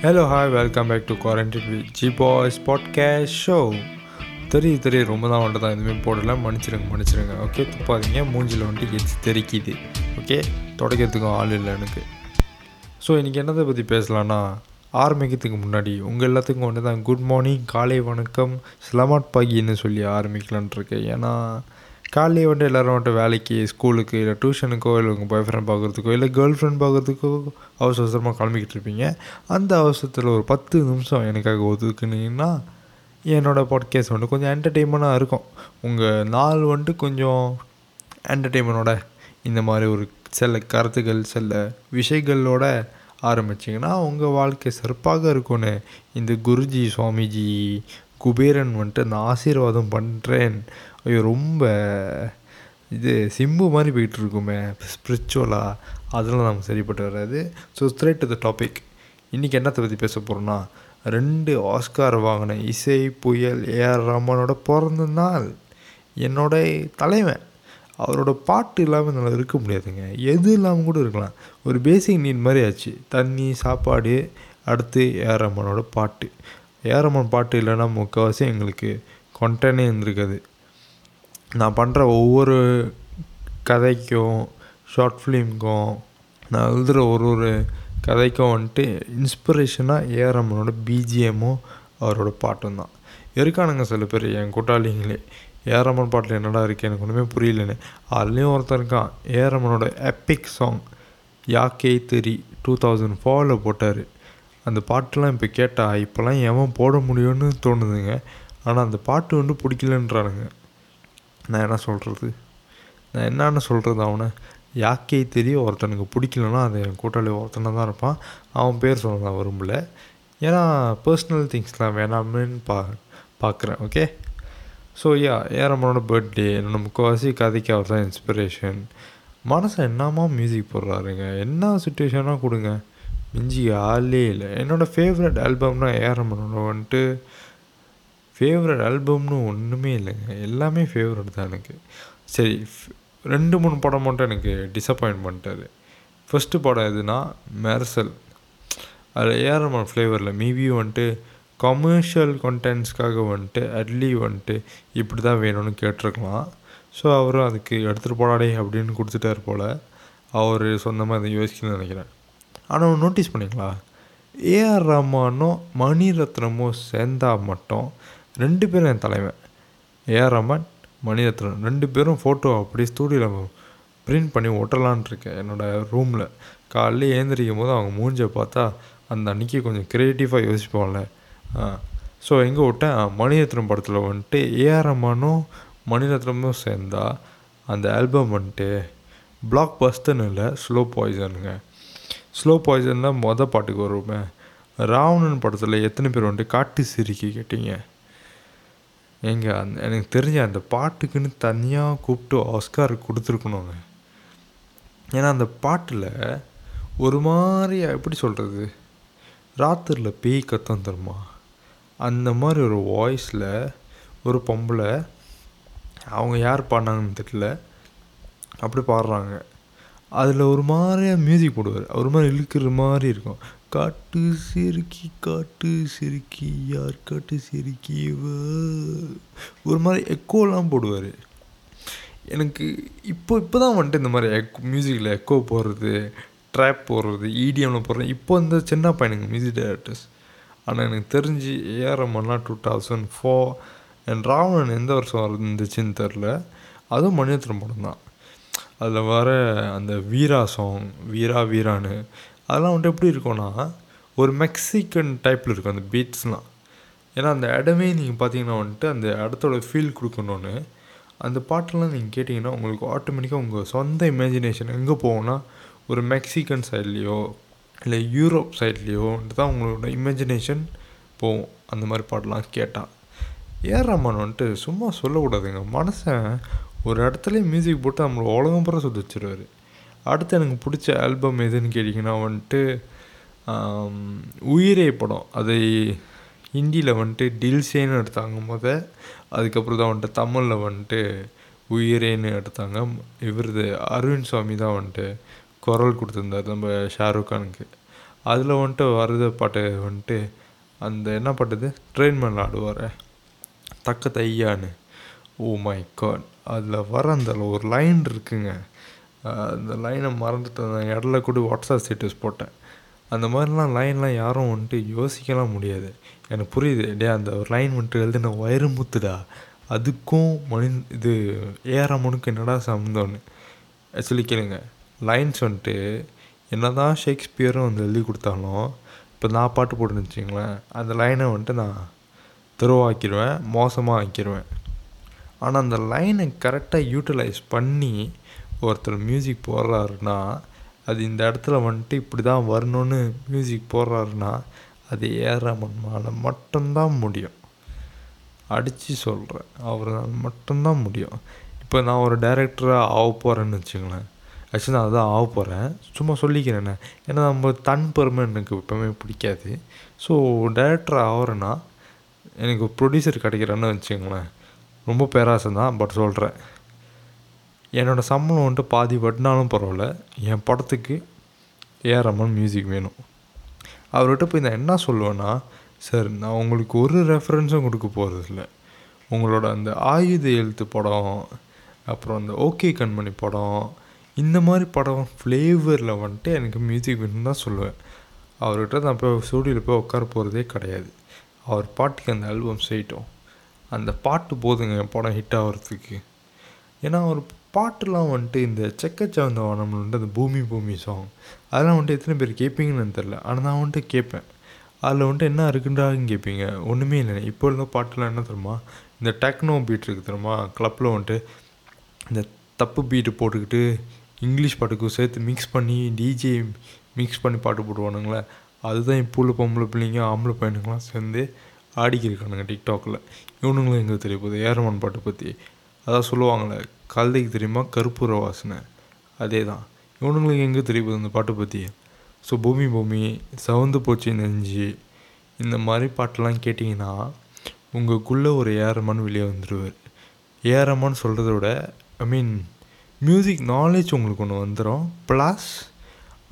Hello hi welcome back to quarantine V G boys podcast show தெரியுது தெரியுது. ரொம்ப தான் வந்துட்டு தான் எதுவுமே போடல. மன்னிச்சிருங்க மன்னிச்சிருங்க ஓகே துப்பாதீங்க மூஞ்சில் வந்துட்டு எச்சு தெரிக்குது. ஓகே தொடக்கிறதுக்கும் ஆள் இல்லை எனக்கு. ஸோ இன்றைக்கி என்னதை பற்றி பேசலான்னா ஆரம்பிக்கிறதுக்கு முன்னாடி உங்கள் எல்லாத்துக்கும் ஒன்று தான் குட் மார்னிங் காலை வணக்கம் ஸ்லமாட் பாகின்னு சொல்லி ஆரம்பிக்கலான்ட்டு இருக்கேன். ஏன்னா காலையே வந்துட்டு எல்லோரும் வந்துட்டு வேலைக்கு ஸ்கூலுக்கு இல்லை டியூஷனுக்கோ இல்லை உங்கள் பாய் ஃப்ரெண்ட் பார்க்குறதுக்கோ இல்லை கேர்ள் ஃப்ரெண்ட் பார்க்குறதுக்கோ அவசர அவசரமாக கிளம்பிக்கிட்டு இருப்பீங்க. அந்த அவசரத்தில் ஒரு பத்து நிமிஷம் எனக்காக ஒதுக்குனீங்கன்னா என்னோடய பாட்காஸ்ட் வந்துட்டு கொஞ்சம் என்டர்டெயின்மெண்ட்டாக இருக்கும். உங்கள் நாள் வந்துட்டு கொஞ்சம் என்டர்டெயின்மெண்ட்டோட இந்த மாதிரி ஒரு சில கருத்துக்கள் சில விஷயங்களோட ஆரம்பிச்சிங்கன்னா உங்கள் வாழ்க்கை சிறப்பாக இருக்கும்னு இந்த குருஜி சுவாமிஜி குபேரன் வந்துட்டு நான் ஆசீர்வாதம் பண்ணுறேன் ஐயோ ரொம்ப இது சிம்பு மாதிரி போயிட்டு இருக்குமே ஸ்பிரிச்சுவலாக அதெல்லாம் நமக்கு சரிப்பட்டு வராது so straight to the topic இன்றைக்கி என்னத்தை பற்றி பேச போகிறோன்னா ரெண்டு ஆஸ்கார் வாங்கின இசை புயல் ஏஆர் ரமனோட பிறந்த நாள் என்னோட தலைவன். அவரோட பாட்டு இல்லாமல் என்னால் இருக்க முடியாதுங்க. எது இல்லாமல் கூட இருக்கலாம். ஒரு பேசிக் நீட் மாதிரி ஆச்சு. தண்ணி சாப்பாடு அடுத்து ஏஆர் ரமனோட பாட்டு. ஏரமன் பாட்டு இல்லைன்னா முக்கால்வாசி எங்களுக்கு கொண்டனே இருந்திருக்காது. நான் பண்ணுற ஒவ்வொரு கதைக்கும் ஷார்ட் ஃபிலிம்க்கும் நான் எழுதுகிற ஒரு ஒரு கதைக்கும் வந்துட்டு இன்ஸ்பிரேஷனாக ஏஆர் ரமனோட பிஜிஎம்மும் அவரோட பாட்டும் தான். இருக்கானுங்க சில பேர் என் கூட்டாளிங்களே. ஏஆர் பாட்டில் என்னடா இருக்குது எனக்கு ஒன்றுமே புரியலன்னு. அதுலேயும் ஒருத்தன் இருக்கான். ஏஆர் ரமனோட எப்பிக் சாங் யாக்கே தெரி டூ தௌசண்ட் ஃபோரில் போட்டார். அந்த பாட்டெலாம் இப்போ கேட்டால் இப்போலாம் எவன் போட முடியும்னு தோணுதுங்க. ஆனால் அந்த பாட்டு வந்து பிடிக்கலன்றானுங்க. நான் என்ன சொல்கிறது நான் என்னென்ன சொல்கிறது அவனை? யாக்கே தெரியும் ஒருத்தனுக்கு பிடிக்கலன்னா அது என் கூட்டாளி ஒருத்தனை தான் இருப்பான். அவன் பேர் சொல்ல நான் விரும்பல. ஏன்னா பர்சனல் திங்ஸ்லாம் வேணாமேன்னு பா பார்க்குறேன் ஓகே ஸோ யா ஏரம்மனோட பர்த்டே என்னோட முக்கால்வாசி கதைக்கு அவர் தான் இன்ஸ்பிரேஷன் மனசை என்னமா மியூசிக் போடுறாருங்க? என்ன சுச்சுவேஷனாக கொடுங்க? மிஞ்சி ஆளே இல்லை. என்னோடய ஃபேவரட் ஆல்பம்னா ஏரம்மனோட வந்துட்டு ஃபேவரட் ஆல்பம்னு ஒன்றுமே இல்லைங்க. எல்லாமே ஃபேவரட் தான் எனக்கு. சரி ரெண்டு மூணு படம் மட்டும் எனக்கு டிசப்பாயிண்ட் பண்ணிட்டாரு. ஃபஸ்ட்டு படம் எதுனா மெர்சல் அதில் ஏஆர்எம்ஆர் ஃப்ளேவரில் மேபி வந்துட்டு கமர்ஷியல் கண்டென்ட்ஸ்க்காக வந்துட்டு அட்லி வந்துட்டு இப்படி தான் வேணும்னு கேட்டிருக்கலாம். ஸோ அவரும் அதுக்கு எடுத்துகிட்டு போடாடே அப்படின்னு கொடுத்துட்டார் போல். அவர் சொந்தமாக அதை யோசிக்கணும்னு நினைக்கிறேன். ஆனால் நோட்டீஸ் பண்ணிங்களா? ஏஆர் ரஹ்மானும் மணிரத்னமும் சேர்ந்தால் மட்டும் ரெண்டு பேரும் என் தலைவன். ஏஆர் ரஹ்மான் மணிரத்னம் ரெண்டு பேரும் ஃபோட்டோ அப்படியே ஸ்டூடியோவில் பிரிண்ட் பண்ணி ஒட்டலான் இருக்கேன். என்னோடய ரூமில் காலையில் ஏந்திரிக்கும் போது அவங்க மூஞ்சை பார்த்தா அந்த அன்றைக்கி கொஞ்சம் க்ரியேட்டிவாக யோசிப்போம்ல ஸோ எங்கே விட்டேன் மணிரத்னம் படத்தில் வந்துட்டு ஏஆர் ரஹ்மானும் மணிரத்னமும் சேர்ந்தா அந்த ஆல்பம் வந்துட்டு பிளாக் பஸ்டர்னு இல்லை ஸ்லோ பாய்சனுங்க ஸ்லோ பாய்சன் தான் மொதல் பாட்டுக்கு வருமே ராவணன் படத்தில் எத்தனை பேர் வந்துட்டு காட்டு சிரிக்கி கேட்டீங்க. ஏங்க அந்த எனக்கு தெரிஞ்ச அந்த பாட்டுக்குன்னு தனியாக கூப்பிட்டு ஆஸ்கார் கொடுத்துருக்கணுங்க. ஏன்னா அந்த பாட்டில் ஒரு மாதிரி எப்படி சொல்கிறது ராத்திரியில் பேய் கத்தம் தருமா? அந்த மாதிரி ஒரு வாய்ஸில் ஒரு பொம்பளை அவங்க யார் பாடினாங்கன்னு தெரியல. அப்படி பாடுறாங்க. அதில் ஒரு மாதிரியாக மியூசிக் போடுவார். ஒரு மாதிரி இழுக்கிற மாதிரி இருக்கும். காட்டு சிறுக்கி காட்டு சிறுக்கி யார் காட்டு செருக்கி ஒரு மாதிரி எக்கோலாம் போடுவார். எனக்கு இப்போ இப்போ தான் வந்துட்டு இந்த மாதிரி எக் மியூசிக்கில் எக்கோ போடுறது ட்ராப் போடுறது இடிஎம்மில் போடுறது. இப்போ இந்த சின்ன பையனுங்க மியூசிக் டைரக்டர்ஸ் ஆனால் எனக்கு தெரிஞ்சு ஏஆர்எம்லாம் two thousand four and Raavanan எந்த வருஷம் இருந்துச்சுன்னு தெரில அதுவும் மணியத்திரம் படம் தான் அதில் வர அந்த வீரா சாங் வீரா வீரான்னு அதெல்லாம் வந்துட்டு எப்படி இருக்கும்னா ஒரு மெக்சிகன் டைப்பில் இருக்கும் அந்த பீட்ஸ்லாம் ஏன்னா அந்த இடமே நீங்கள் பார்த்தீங்கன்னா வந்துட்டு அந்த இடத்தோட ஃபீல் கொடுக்கணுன்னு அந்த பாட்டெல்லாம் நீங்கள் கேட்டிங்கன்னா உங்களுக்கு ஆட்டோமேட்டிக்காக உங்கள் சொந்த இமேஜினேஷன் எங்கே போகும்னா ஒரு மெக்சிகன் சைட்லேயோ இல்லை யூரோப் சைட்லேயோ தான் உங்களோட இமேஜினேஷன் போகும். அந்த மாதிரி பாட்டெலாம் கேட்டால் ஏஆர் ரஹ்மான் வந்துட்டு சும்மா சொல்லக்கூடாதுங்க. மனசை ஒரு இடத்துல மியூசிக் போட்டு நம்மளை உலகம் பூரா சுத்த வச்சுருவார் அடுத்து எனக்கு பிடிச்ச ஆல்பம் எதுன்னு கேட்டிங்கன்னா வந்துட்டு உயிரே படம். அதை ஹிந்தியில் வந்துட்டு டில்சேன்னு எடுத்தாங்க முத. அதுக்கப்புறம் தான் வந்துட்டு தமிழில் வந்துட்டு உயிரேன்னு எடுத்தாங்க. இவரது அரவிந்த் சுவாமி தான் வந்துட்டு குரல் கொடுத்துருந்தார் நம்ம ஷாருக் கானுக்கு. அதில் வந்துட்டு வரது பாட்டு வந்துட்டு அந்த என்ன பாட்டுது ட்ரெயின் மேலே ஆடுவார். தக்க தையான்னு. ஓ மை காட் அதில் வர அந்த ஒரு லைன் இருக்குங்க. அந்த லைனை மறந்துட்டு அந்த இடத்துல கூட வாட்ஸ்அப் ஸ்டேட்டஸ் போட்டேன். அந்த மாதிரிலாம் லைன்லாம் யாரும் வந்துட்டு யோசிக்கலாம் முடியாது. எனக்கு புரியுது. டே அந்த ஒரு லைன் வந்துட்டு எழுதின முத்துடா. அதுக்கும் மணி இது ஏறாமனுக்கு என்னடா சம்மந்தம்னு. ஆக்சுவலி கேளுங்க. லைன்ஸ் வந்துட்டு என்ன தான் ஷேக்ஸ்பியரும் வந்து எழுதி கொடுத்தாலும் இப்போ நான் பாட்டு போட்டுன்னு வச்சிங்களேன் அந்த லைனை வந்துட்டு நான் துருவாக்கிடுவேன் மோசமாக ஆக்கிடுவேன். ஆனால் அந்த லைனை கரெக்டாக யூட்டிலைஸ் பண்ணி ஒருத்தர் மியூசிக் போடுறாருன்னா அது இந்த இடத்துல வந்துட்டு இப்படி தான் வரணும்னு மியூசிக் போடுறாருன்னா அது ஏறாமன்மால் மட்டும்தான் முடியும். அடித்து சொல்கிறேன் அவரால் மட்டும்தான் முடியும். இப்போ நான் ஒரு டைரக்டராக ஆக போகிறேன்னு வச்சுங்களேன் ஆக்சுவலி நான் அதான் ஆக போகிறேன் சும்மா சொல்லிக்கிறேண்ணே ஏன்னா நம்ம தன் பெருமை எனக்கு எப்போவுமே பிடிக்காது. ஸோ டேரக்டர் ஆகிறேன்னா எனக்கு ப்ரொடியூசர் கிடைக்கிறேன்னு வச்சுங்களேன் ரொம்ப பேராசை தான் பட் சொல்கிறேன் என்னோடய சம்பளம் வந்துட்டு பாதி வட்டினாலும் பரவாயில்ல. என் படத்துக்கு ஏஆர்ரமன் மியூசிக் வேணும். அவர்கிட்ட போய் நான் என்ன சொல்லுவேன்னா சார் நான் உங்களுக்கு ஒரு ரெஃபரன்ஸும் கொடுக்க போகிறதில்ல உங்களோட அந்த ஆயுத எழுத்து படம் அப்புறம் அந்த ஓகே கண்மணி படம் இந்த மாதிரி படம் ஃப்ளேவரில் வந்துட்டு எனக்கு மியூசிக் வேணும்னு தான் சொல்லுவேன். அவர்கிட்ட நான் போய் ஸ்டூடியோவில் போய் உட்கார போகிறதே கிடையாது. அவர் பாட்டுக்கு அந்த ஆல்பம் செய்யட்டும். அந்த பாட்டு போதுங்க என் படம் ஹிட் ஆகிறதுக்கு. ஏன்னா ஒரு பாட்டுலாம் வந்துட்டு இந்த செக்கச்சவந்த வானம்ல வந்துட்டு அந்த பூமி பூமி சாங் அதெல்லாம் வந்துட்டு எத்தனை பேர் கேட்பீங்கன்னு தெரில ஆனால் நான் வந்துட்டு கேட்பேன் அதில் வந்துட்டு என்ன இருக்குன்றாங்கன்னு கேட்பீங்க ஒன்றுமே இல்லை இப்போ இருந்த பாட்டுலாம் என்ன தெரியுமா? இந்த டெக்னோ பீட் இருக்குது தெரியுமா? கிளப்பில் வந்துட்டு இந்த தப்பு பீட்டு போட்டுக்கிட்டு இங்கிலீஷ் பாட்டுக்கும் சேர்த்து மிக்ஸ் பண்ணி டிஜே மிக்ஸ் பண்ணி பாட்டு போடுவானுங்களே. அதுதான் இப்போ உள்ள பொம்பளை பிள்ளைங்க ஆம்பளை பையனுங்களாம் சேர்ந்து ஆடிக்கிருக்கானுங்க டிக்டாக்கில் இவனுங்களும் எங்கே தெரிய போகுது? ஏரமன் பாட்டு பற்றி அதான் சொல்லுவாங்களே கழுதைக்கு தெரியுமா? கருப்பூர வாசனை அதே தான் இவனுங்களுக்கு எங்கே தெரிய போகுது அந்த பாட்டை பற்றி ஸோ பூமி பூமி சவுந்து போச்சு நெஞ்சு. இந்த மாதிரி பாட்டெல்லாம் கேட்டிங்கன்னா உங்களுக்குள்ளே ஒரு ஏஆர்எம்மான் வெளியே வந்துடுவார் ஏஆர்எம்மான்னு சொல்கிறத விட ஐ மீன் மியூசிக் நாலேஜ் உங்களுக்கு ஒன்று வந்துடும் ப்ளஸ்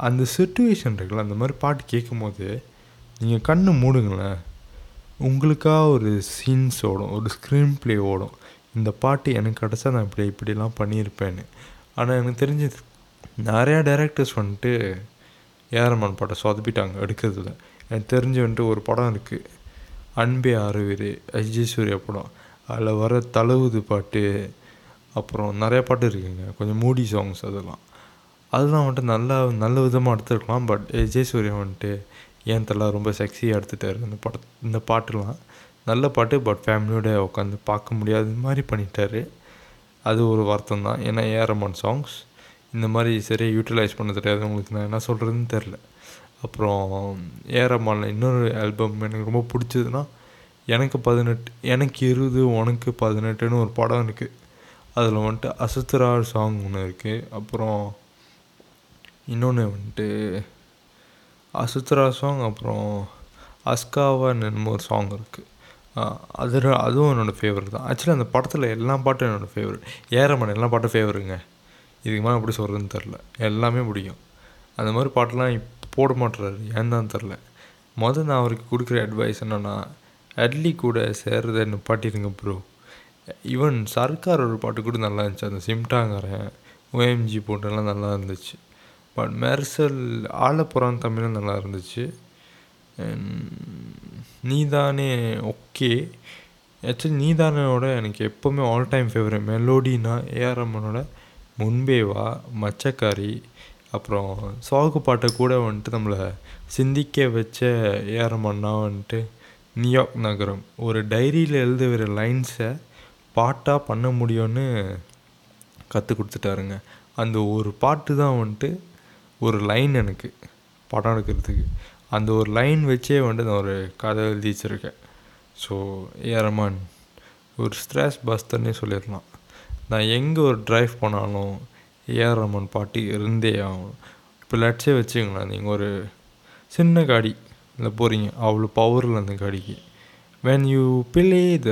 அந்த சுச்சுவேஷன் இருக்குல்ல அந்த மாதிரி பாட்டு கேட்கும் போது நீங்கள் கண்ணு மூடுங்களேன். உங்களுக்காக ஒரு சீன்ஸ் ஓடும் ஒரு ஸ்க்ரீன் ப்ளே ஓடும். இந்த பாட்டு எனக்கு கிடச்சா நான் இப்படி இப்படிலாம் பண்ணியிருப்பேன்னு. ஆனால் எனக்கு தெரிஞ்சு நிறையா டேரக்டர்ஸ் வந்துட்டு ஏரமான் பாட்டை சொதப்பிட்டாங்க எடுக்கிறதுல. எனக்கு தெரிஞ்சு வந்துட்டு ஒரு படம் இருக்குது அன்பே ஆறுவீர் அஜய் சூர்யா படம். அதில் வர தழுவுது பாட்டு அப்புறம் நிறையா பாட்டு இருக்குங்க. கொஞ்சம் மூடி சாங்ஸ் அதெல்லாம். அதெல்லாம் வந்துட்டு நல்லா நல்ல விதமாக எடுத்துருக்கலாம் பட் விஜய் சூர்யா வந்துட்டு ஏன் தெரில ரொம்ப செக்ஸியாக எடுத்துட்டாரு இந்த பட இந்த பாட்டுலாம். நல்ல பாட்டு பட் ஃபேமிலியோட உட்காந்து பார்க்க முடியாத மாதிரி பண்ணிட்டாரு. அது ஒரு வருத்தம் தான் ஏன்னா ஏஆர்எம்மான் சாங்ஸ் இந்த மாதிரி சரியாக யூட்டிலைஸ் பண்ண தெரியாது உங்களுக்கு நான் என்ன சொல்கிறதுன்னு தெரில அப்புறம் ஏஆர்எம்மானில் இன்னொரு ஆல்பம் எனக்கு ரொம்ப பிடிச்சதுன்னா எனக்கு பதினெட்டு எனக்கு இருபது உனக்கு பதினெட்டுன்னு ஒரு படம் இருக்குது அதில் வந்துட்டு அசுத்தரா சாங் ஒன்று இருக்குது அப்புறம் இன்னொன்று வந்துட்டு அசுத்ரா சாங் அப்புறம் அஸ்காவான்னு என்னமோ ஒரு சாங் இருக்குது அது அதுவும் என்னோடய ஃபேவரட் தான். ஆக்சுவலி அந்த படத்தில் எல்லா பாட்டும் என்னோடய ஃபேவரட் ஏறமன் எல்லா பாட்டும் ஃபேவருங்க இதுக்கு மேலே எப்படி சொல்கிறதுன்னு தெரில எல்லாமே பிடிக்கும். அந்த மாதிரி பாட்டெலாம் போட மாட்டுறாரு. ஏன் தான் தெரில மொதல் நான் அவருக்கு கொடுக்குற அட்வைஸ் என்னென்னா அட்லி கூட சேர்றதை நிப்பாட்டிடுங்க ப்ரோ ஈவன் சர்க்கார் ஒரு பாட்டு கூட நல்லா இருந்துச்சு. அந்த சிம்டாங்கிறேன் ஓஎம்ஜி போட்டெல்லாம் நல்லா இருந்துச்சு. பட் மெர்சல் ஆலப்புறம் தமிழும் நல்லா இருந்துச்சு. நீதானே ஓகே ஆக்சுவலி நீதானோட எனக்கு எப்போவுமே ஆல் டைம் ஃபேவரட் மெலோடினா ஏஆர் அம்மனோட முன்பேவா மச்சக்காரி அப்புறம் சோகு பாட்டை கூட வந்துட்டு நம்மளை சிந்திக்க வச்ச ஏஆர் அம்மன்னா வந்துட்டு நியூயார்க் நகரம். ஒரு டைரியில் எழுதுகிற லைன்ஸை பாட்டாக பண்ண முடியும்னு கற்றுக் கொடுத்துட்டாருங்க. அந்த ஒரு பாட்டு தான் வந்துட்டு ஒரு லைன் எனக்கு படம் எடுக்கிறதுக்கு. அந்த ஒரு லைன் வச்சே வந்துட்டு நான் ஒரு கதை எழுதி வச்சுருக்கேன். ஸோ ஏரமான் ஒரு ஸ்ட்ரெஸ் பஸ்தர்னே சொல்லிடலாம். நான் எங்கே ஒரு ட்ரைவ் பண்ணாலும் ஏஆர் ரமன் பாட்டு இருந்தே ஆகணும் இப்போ லட்சே வச்சுங்களேன் நீங்கள் ஒரு சின்ன காடி இல்லை போகிறீங்க அவ்வளோ பவரில் அந்த காடிக்கு. வென் யூ பிளே த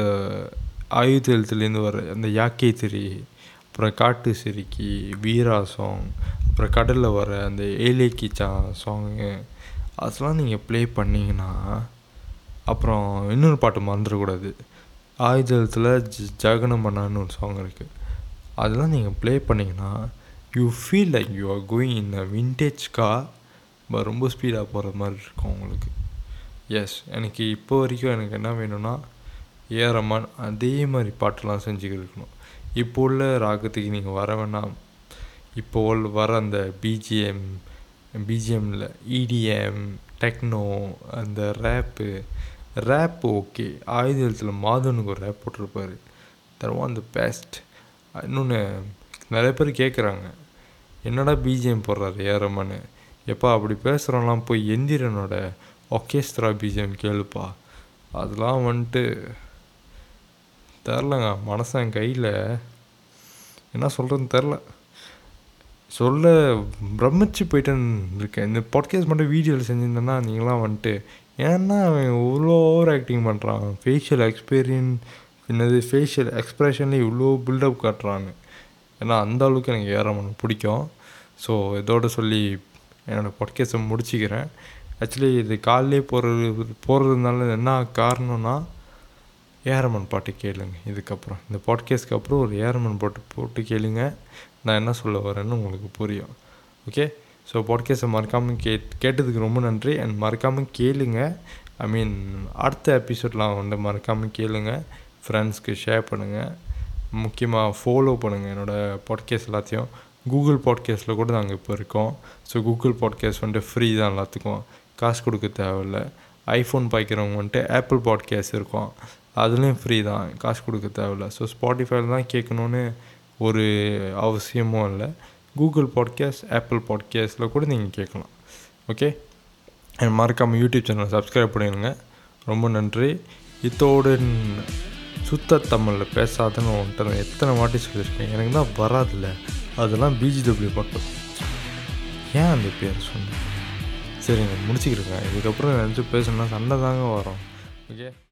ஆயுதத்துலேருந்து வர அந்த யாக்கே திரி அப்புறம் காட்டு சிரிக்கி வீரா சாங் அப்புறம் கடலில் வர அந்த ஏலே கீச்சா சாங்கு அதெல்லாம் நீங்கள் ப்ளே பண்ணிங்கன்னா அப்புறம் இன்னொரு பாட்டு மறந்துடக்கூடாது. ஆயுதத்தில் ஜ ஜகனமன்னான்னு ஒரு சாங் இருக்குது அதெல்லாம் நீங்கள் ப்ளே பண்ணிங்கன்னா you feel like you are going in a vintage car but ரொம்ப ஸ்பீடாக போகிற மாதிரி இருக்கும் உங்களுக்கு. எஸ் எனக்கு இப்போ வரைக்கும் எனக்கு என்ன வேணும்னா ஏஆர் அதே மாதிரி பாட்டெல்லாம் செஞ்சுக்கிட்டு இருக்கணும். இப்போ உள்ள ராகத்துக்கு நீங்கள் வர வேணாம். இப்போ வர அந்த பிஜிஎம் பிஜிஎம்மில் இடிஎம் டெக்னோ அந்த ரேப்பு ரேப் ஓகே ஆயுதத்தில் மாதவனுக்கு ஒரு ரேப் போட்டிருப்பாரு. தர் ஒன் த பெஸ்ட் இன்னொன்று நிறைய பேர் கேட்குறாங்க என்னடா பிஜிஎம் போடுறாரு ஏறமான்னு எப்பா அப்படி பேசுகிறோம்லாம் போய் எந்திரனோட ஒர்கெஸ்ட்ரா பிஜிஎம் கேளுப்பா. அதெல்லாம் வந்துட்டு தெரிலங்க. மனசன் கையில் என்ன சொல்கிறதுன்னு தெரில. சொல்ல பிரமிச்சு போயிட்டேன்னு இருக்கேன். இந்த பாட்காஸ்ட் மட்டும் வீடியோவில் செஞ்சுருந்தேன்னா நீங்களாம் வந்துட்டு ஏன்னா அவன் இவ்வளோ ஓவர் ஆக்டிங் பண்ணுறான் ஃபேஷியல் எக்ஸ்பீரியன்ஸ் என்னது ஃபேஷியல் எக்ஸ்ப்ரெஷன்லேயே இவ்வளோ பில்டப் காட்டுறான்னு. ஏன்னா அந்த அளவுக்கு எனக்கு ஏறமன் பிடிக்கும். ஸோ இதோட சொல்லி என்னோடய பாட்காஸ்ட்டை முடிச்சுக்கிறேன். ஆக்சுவலி இது காலையிலே போகிறது போகிறதுனால என்ன காரணம்னா ஏரமன் பாட்டு கேளுங்க. இதுக்கப்புறம் இந்த பாட்காஸ்ட்க்கு அப்புறம் ஒரு ஏரமன் பாட்டு போட்டு கேளுங்க. நான் என்ன சொல்ல வரேன்னு உங்களுக்கு புரியும். ஓகே ஸோ பாட்காஸ்ட்டை மறக்காமல் கே கேட்டதுக்கு ரொம்ப நன்றி. அண்ட் மறக்காமல் கேளுங்க. ஐ மீன் அடுத்த எபிசோட்லாம் வந்து மறக்காமல் கேளுங்க. ஃப்ரெண்ட்ஸ்க்கு ஷேர் பண்ணுங்கள் முக்கியமாக ஃபாலோ பண்ணுங்கள் என்னோடய பாட்காஸ்ட் எல்லாத்தையும். கூகுள் பாட்காஸ்ட்டில் கூட நாங்கள் இப்போ இருக்கோம். ஸோ கூகுள் பாட்காஸ்ட் வந்துட்டு ஃப்ரீ தான் எல்லாத்துக்கும். காசு கொடுக்க தேவையில்ல. ஐஃபோன் பாய்க்கிறவங்க வந்துட்டு ஆப்பிள் பாட்காஸ்ட் இருக்கும். அதுலேயும் ஃப்ரீ தான். காசு கொடுக்க தேவையில்ல. ஸோ ஸ்பாட்டிஃபைல தான் கேட்கணுன்னு ஒரு அவசியமும் இல்லை. கூகுள் பாட்காஸ்ட் ஆப்பிள் பாட்காஸ்ட்டில் கூட நீங்கள் கேட்கலாம். ஓகே அண்ட் மறக்காமல் யூடியூப் சேனலை சப்ஸ்கிரைப் பண்ணிடுங்க. ரொம்ப நன்றி. இதோடு சுத்த தமிழில் பேசாதுன்னு ஒன்ட்டு நான் எத்தனை வாட்டி சொல்லியிருக்கேன்? எனக்கு தான் வராதில்ல. அதெல்லாம் பிஜிடபிள்யூ மட்டும். ஏன் அந்த பேர் சொன்னேன் சரிங்க முடிச்சுக்கிறேங்க இதுக்கப்புறம் நினச்சி பேசணுன்னா சண்டை தாங்க வரும். ஓகே